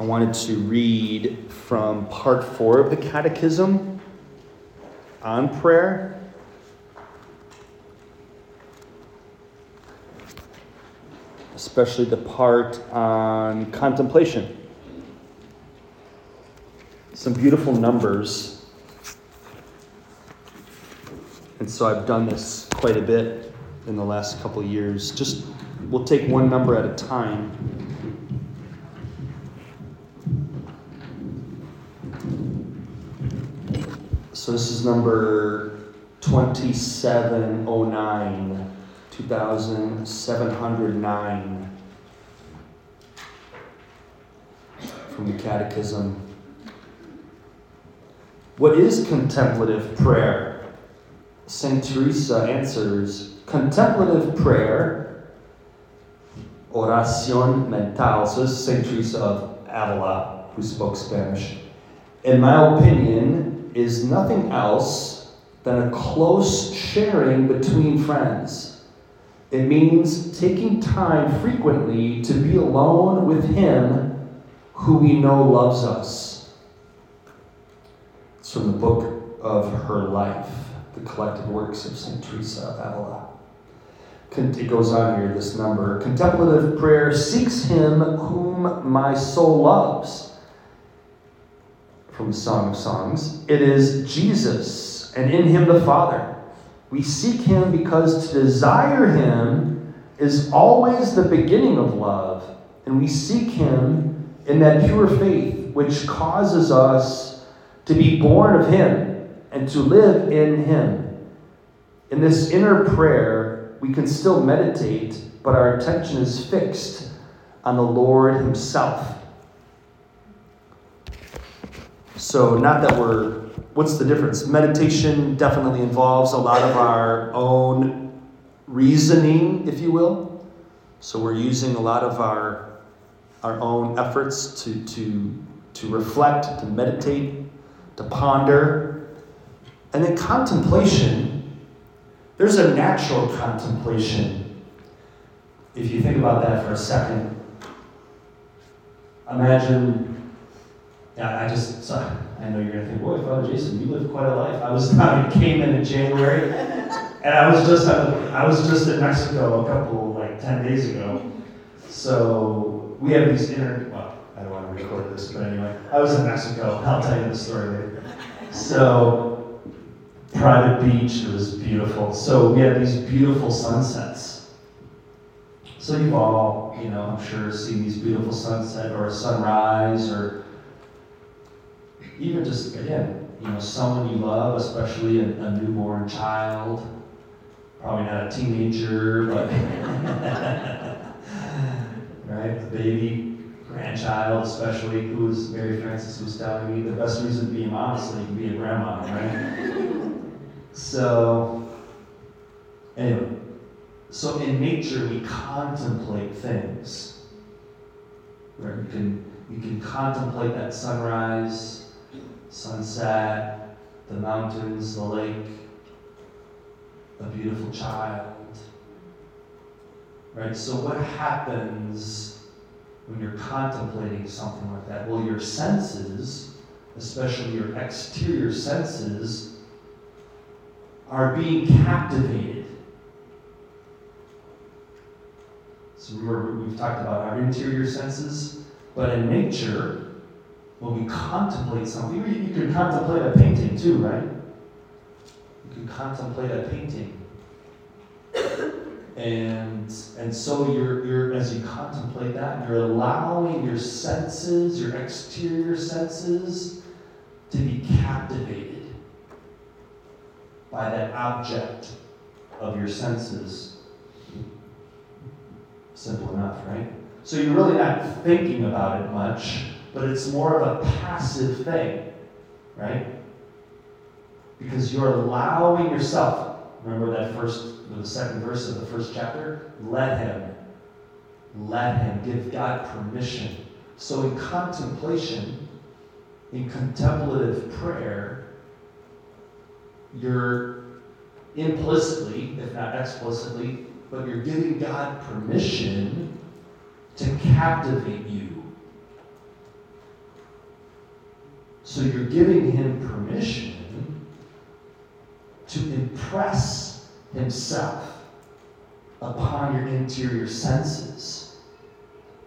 I wanted to read from part four of the Catechism on prayer. Especially the part on contemplation. Some beautiful numbers. And so I've done this quite a bit in the last couple years. Just we'll take one number at a time. So this is number 2709, 2709 from the Catechism. What is contemplative prayer? St. Teresa answers Contemplative prayer, oración mental. So this is St. Teresa of Avila, who spoke Spanish. In my opinion, is nothing else than a close sharing between friends. It means taking time frequently to be alone with Him who we know loves us. It's from the book of her life, the collected works of St. Teresa of Avila. It goes on here, this number. Contemplative prayer seeks Him whom my soul loves from Song of Songs. It is Jesus, and in him the Father. We seek him because to desire him is always the beginning of love, and we seek him in that pure faith which causes us to be born of him and to live in him. In this inner prayer, we can still meditate, but our attention is fixed on the Lord himself so, not that we're, what's the difference? Meditation definitely involves a lot of our own reasoning, if you will. So, we're using a lot of our, our own efforts to, to, to reflect, to meditate, to ponder. And then contemplation, there's a natural contemplation. If you think about that for a second, imagine I just, sorry, I know you're going to think, boy, Father Jason, you lived quite a life. I was, I came in in January, and I was just, I was just in Mexico a couple, like 10 days ago. So we have these inter, well, I don't want to record this, but anyway, I was in Mexico. I'll tell you the story later. So, private beach, it was beautiful. So we had these beautiful sunsets. So you've all, you know, I'm sure seen these beautiful sunset or sunrise or even just, again, you know, someone you love, especially a, a newborn child, probably not a teenager, but, right, a baby, grandchild, especially, who was, Mary Frances was telling me, the best reason to be a mom is so you can be a grandma, right? so, anyway, so in nature, we contemplate things. Right? You can, you can contemplate that sunrise, sunset, the mountains, the lake, a beautiful child. Right? So, what happens when you're contemplating something like that? Well, your senses, especially your exterior senses, are being captivated. So, remember, we've talked about our interior senses, but in nature, when we contemplate something, you, you can contemplate a painting too, right? You can contemplate a painting. And, and so you're, you're, as you contemplate that, you're allowing your senses, your exterior senses, to be captivated by that object of your senses. Simple enough, right? So you're really not thinking about it much but it's more of a passive thing, right? Because you're allowing yourself, remember that first, the second verse of the first chapter? Let Him. Let Him. Give God permission. So in contemplation, in contemplative prayer, you're implicitly, if not explicitly, but you're giving God permission to captivate you So you're giving him permission to impress himself upon your interior senses.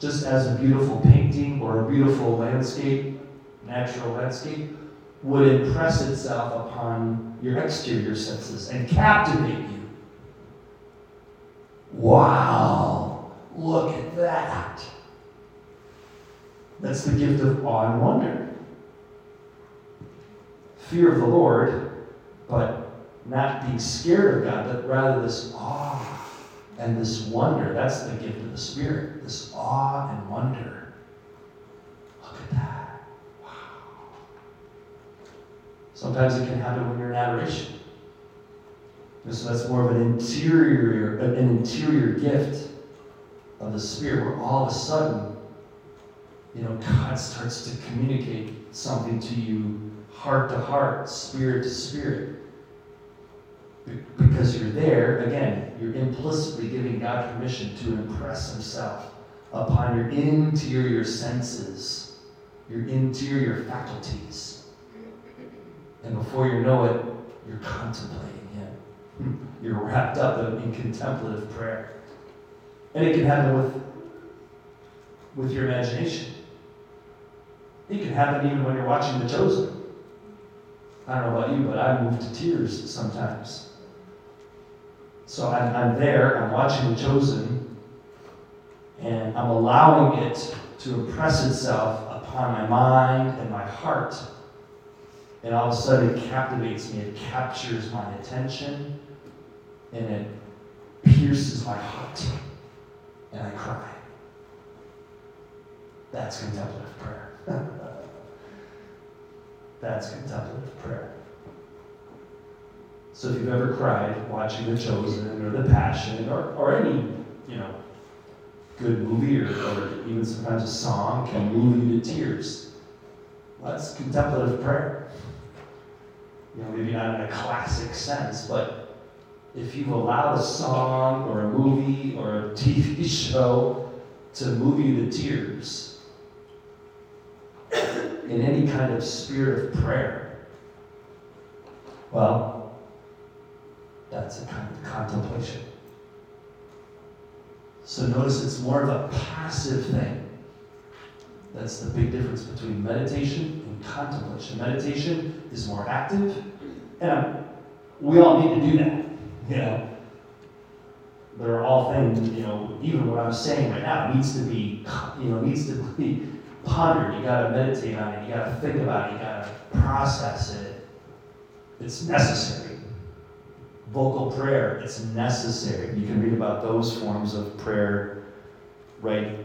Just as a beautiful painting or a beautiful landscape, natural landscape, would impress itself upon your exterior senses and captivate you. Wow, look at that. That's the gift of awe and wonder. Fear of the Lord, but not being scared of God, but rather this awe and this wonder. That's the gift of the Spirit, this awe and wonder. Look at that. Wow. Sometimes it can happen when you're in adoration. So that's more of an interior, an interior gift of the Spirit, where all of a sudden, you know, God starts to communicate something to you heart to heart, spirit to spirit. Because you're there, again, you're implicitly giving God permission to impress Himself upon your interior senses, your interior faculties. And before you know it, you're contemplating Him. You're wrapped up in contemplative prayer. And it can happen with, with your imagination. It can happen even when you're watching The Chosen. I don't know about you, but I move to tears sometimes. So I'm, I'm there, I'm watching The Chosen, and I'm allowing it to impress itself upon my mind and my heart. And all of a sudden it captivates me, it captures my attention, and it pierces my heart, and I cry. That's contemplative prayer. That's contemplative prayer. So if you've ever cried watching The Chosen or The Passion or, or any, you know, good movie or, or even sometimes a song can move you to tears, that's contemplative prayer. You know, maybe not in a classic sense, but if you allow a song or a movie or a TV show to move you to tears, in any kind of spirit of prayer, well, that's a kind of contemplation. So notice it's more of a passive thing. That's the big difference between meditation and contemplation. Meditation is more active, and we all need to do that. You know, there are all things. You know, even what I'm saying right now needs to be, you know, needs to be ponder, you got to meditate on it, you got to think about it, you got to process it. It's necessary. Vocal prayer, it's necessary. You can read about those forms of prayer right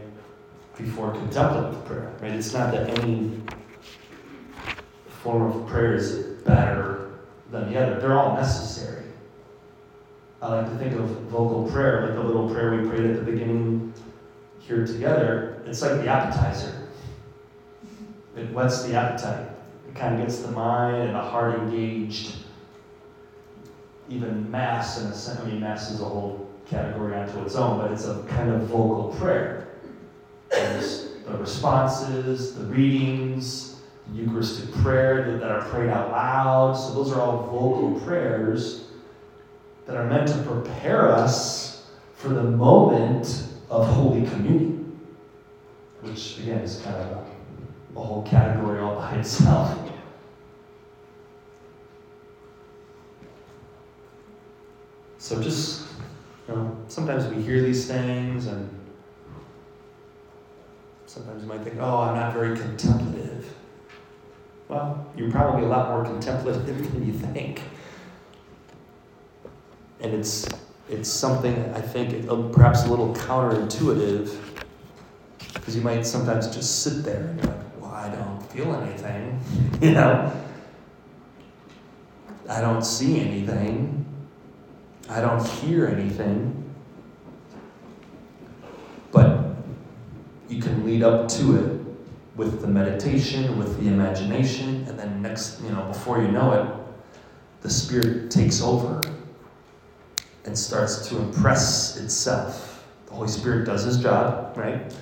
before contemplative prayer, right? It's not that any form of prayer is better than the other. They're all necessary. I like to think of vocal prayer like the little prayer we prayed at the beginning here together. It's like the appetizer. It whets the appetite. It kind of gets the mind and the heart engaged. Even Mass, in a sense, I mean, Mass is a whole category unto its own, but it's a kind of vocal prayer. There's the responses, the readings, the Eucharistic prayer that, that are prayed out loud. So those are all vocal prayers that are meant to prepare us for the moment of Holy Communion, which again is kind of a whole category all by itself. So just, you know, sometimes we hear these things and sometimes you might think, oh, I'm not very contemplative. Well, you're probably a lot more contemplative than you think. And it's, it's something I think perhaps a little counterintuitive because you might sometimes just sit there and you're like, feel anything, you know. I don't see anything. I don't hear anything. But you can lead up to it with the meditation, with the imagination, and then next, you know, before you know it, the Spirit takes over and starts to impress itself. The Holy Spirit does his job, right?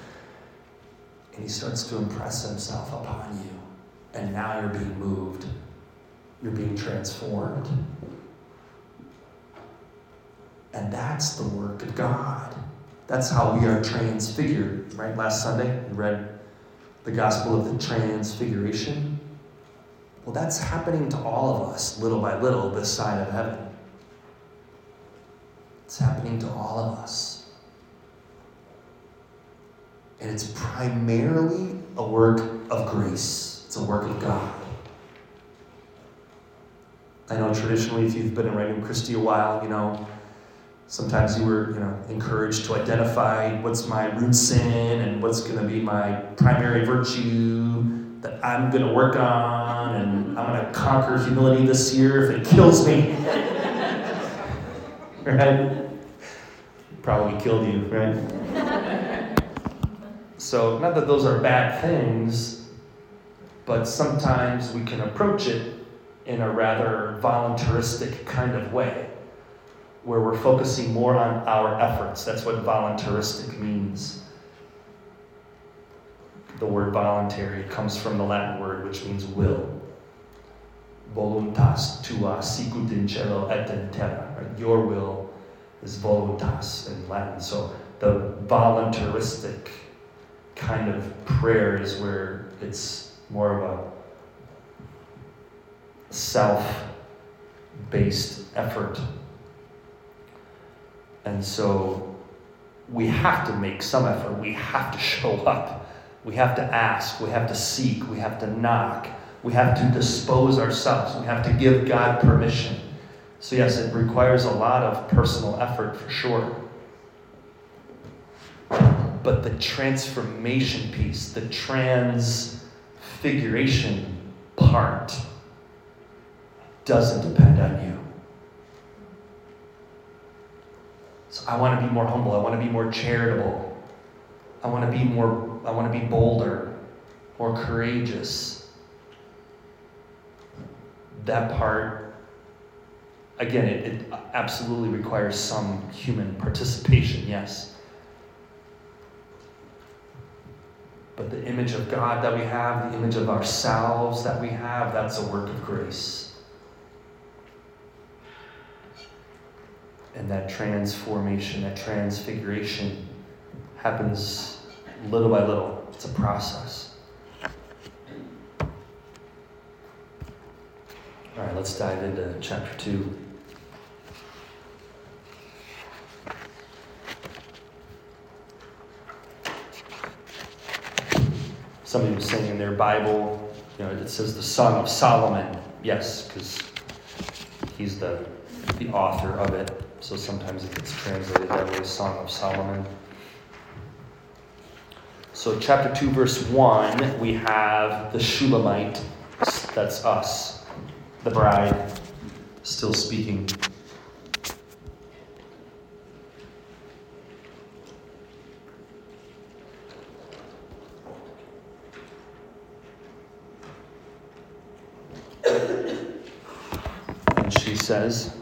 And he starts to impress himself upon you. and now you're being moved. You're being transformed. And that's the work of God. That's how we are transfigured, right? Last Sunday, we read the gospel of the transfiguration. Well, that's happening to all of us, little by little, this side of heaven. It's happening to all of us. And it's primarily a work of grace, it's a work of God. I know traditionally, if you've been in Regnum Christi a while, you know, sometimes you were, you know, encouraged to identify what's my root sin and what's going to be my primary virtue that I'm going to work on, and I'm going to conquer humility this year if it kills me. right? Probably killed you, right? So, not that those are bad things, but sometimes we can approach it in a rather voluntaristic kind of way, where we're focusing more on our efforts. That's what voluntaristic means. The word voluntary comes from the Latin word which means will. Voluntas tua sicut in caelo et in terra. Your will is voluntas in Latin. So the voluntaristic kind of prayer is where it's more of a self based effort. And so we have to make some effort. We have to show up. We have to ask. We have to seek. We have to knock. We have to dispose ourselves. We have to give God permission. So, yes, it requires a lot of personal effort for sure. But the transformation piece, the transfiguration part, doesn't depend on you. So I want to be more humble. I want to be more charitable. I want to be more, I want to be bolder, more courageous. That part, again, it, it absolutely requires some human participation, yes. But the image of God that we have, the image of ourselves that we have, that's a work of grace. and that transformation, that transfiguration happens little by little. It's a process. All right, let's dive into chapter 2. Somebody was saying in their Bible, you know, it says the Song of Solomon. Yes, because he's the, the author of it so sometimes it gets translated that way Song of Solomon. So, chapter 2, verse 1, we have the Shulamite, that's us, the bride, still speaking. And she says,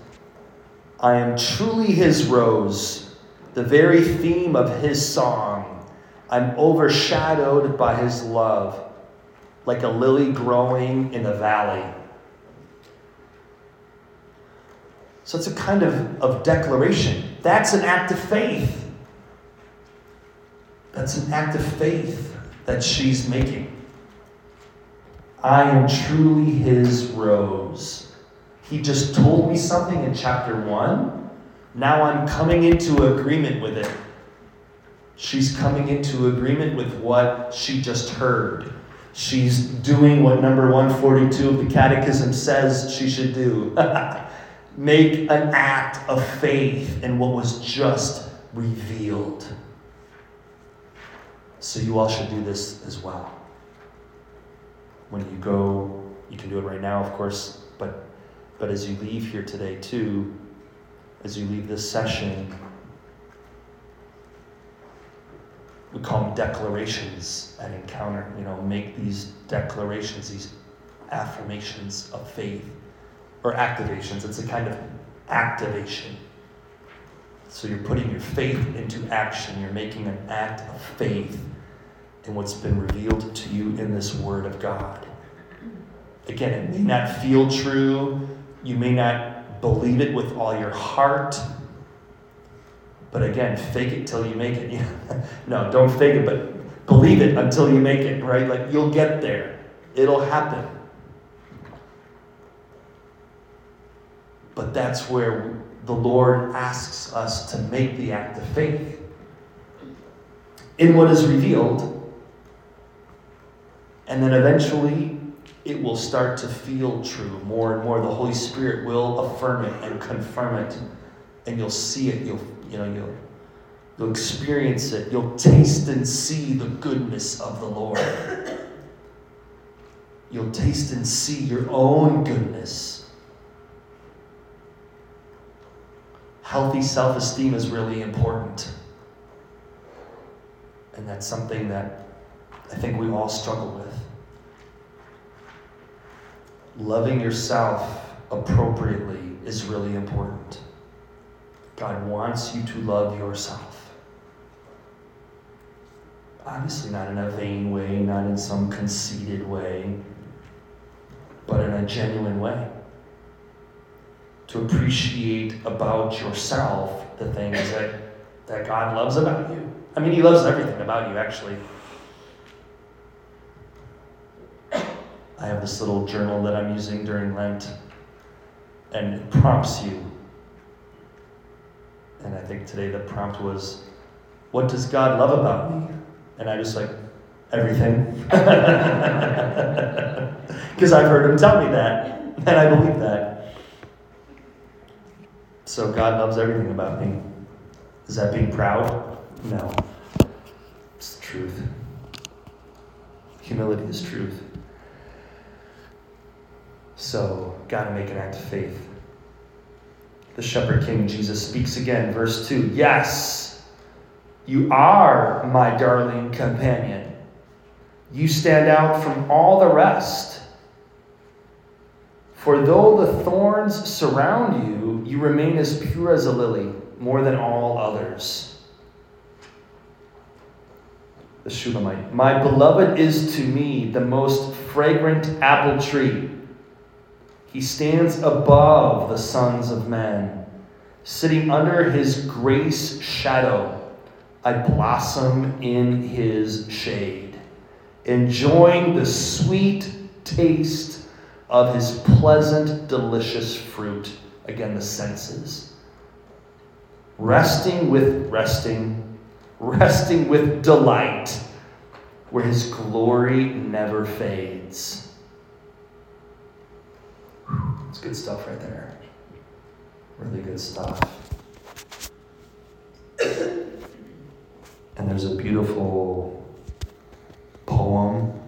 I am truly his rose, the very theme of his song. I'm overshadowed by his love, like a lily growing in a valley. So it's a kind of, of declaration. That's an act of faith. That's an act of faith that she's making. I am truly his rose. He just told me something in chapter one. Now I'm coming into agreement with it. She's coming into agreement with what she just heard. She's doing what number 142 of the Catechism says she should do make an act of faith in what was just revealed. So you all should do this as well. When you go, you can do it right now, of course, but but as you leave here today, too, as you leave this session, we call them declarations at Encounter. You know, make these declarations, these affirmations of faith, or activations. It's a kind of activation. So you're putting your faith into action. You're making an act of faith in what's been revealed to you in this Word of God. Again, it may not feel true. You may not believe it with all your heart. But again, fake it till you make it. no, don't fake it, but believe it until you make it, right? Like you'll get there. It'll happen. But that's where the Lord asks us to make the act of faith. In what is revealed, and then eventually it will start to feel true more and more. The Holy Spirit will affirm it and confirm it, and you'll see it. You'll, you know, you'll, you'll experience it. You'll taste and see the goodness of the Lord. You'll taste and see your own goodness. Healthy self esteem is really important. And that's something that I think we all struggle with loving yourself appropriately is really important. God wants you to love yourself. Obviously, not in a vain way, not in some conceited way, but in a genuine way. To appreciate about yourself the things that, that God loves about you. I mean, He loves everything about you, actually. I have this little journal that I'm using during Lent, and it prompts you. And I think today the prompt was, What does God love about me? And I just like, Everything. Because I've heard him tell me that, and I believe that. So God loves everything about me. Is that being proud? No. It's the truth. Humility is truth. So, got to make an act of faith. The shepherd king Jesus speaks again, verse 2 Yes, you are my darling companion. You stand out from all the rest. For though the thorns surround you, you remain as pure as a lily, more than all others. The Shulamite. My beloved is to me the most fragrant apple tree. He stands above the sons of men. Sitting under his grace shadow, I blossom in his shade, enjoying the sweet taste of his pleasant, delicious fruit. Again, the senses. Resting with resting, resting with delight, where his glory never fades. It's good stuff right there. Really good stuff. And there's a beautiful poem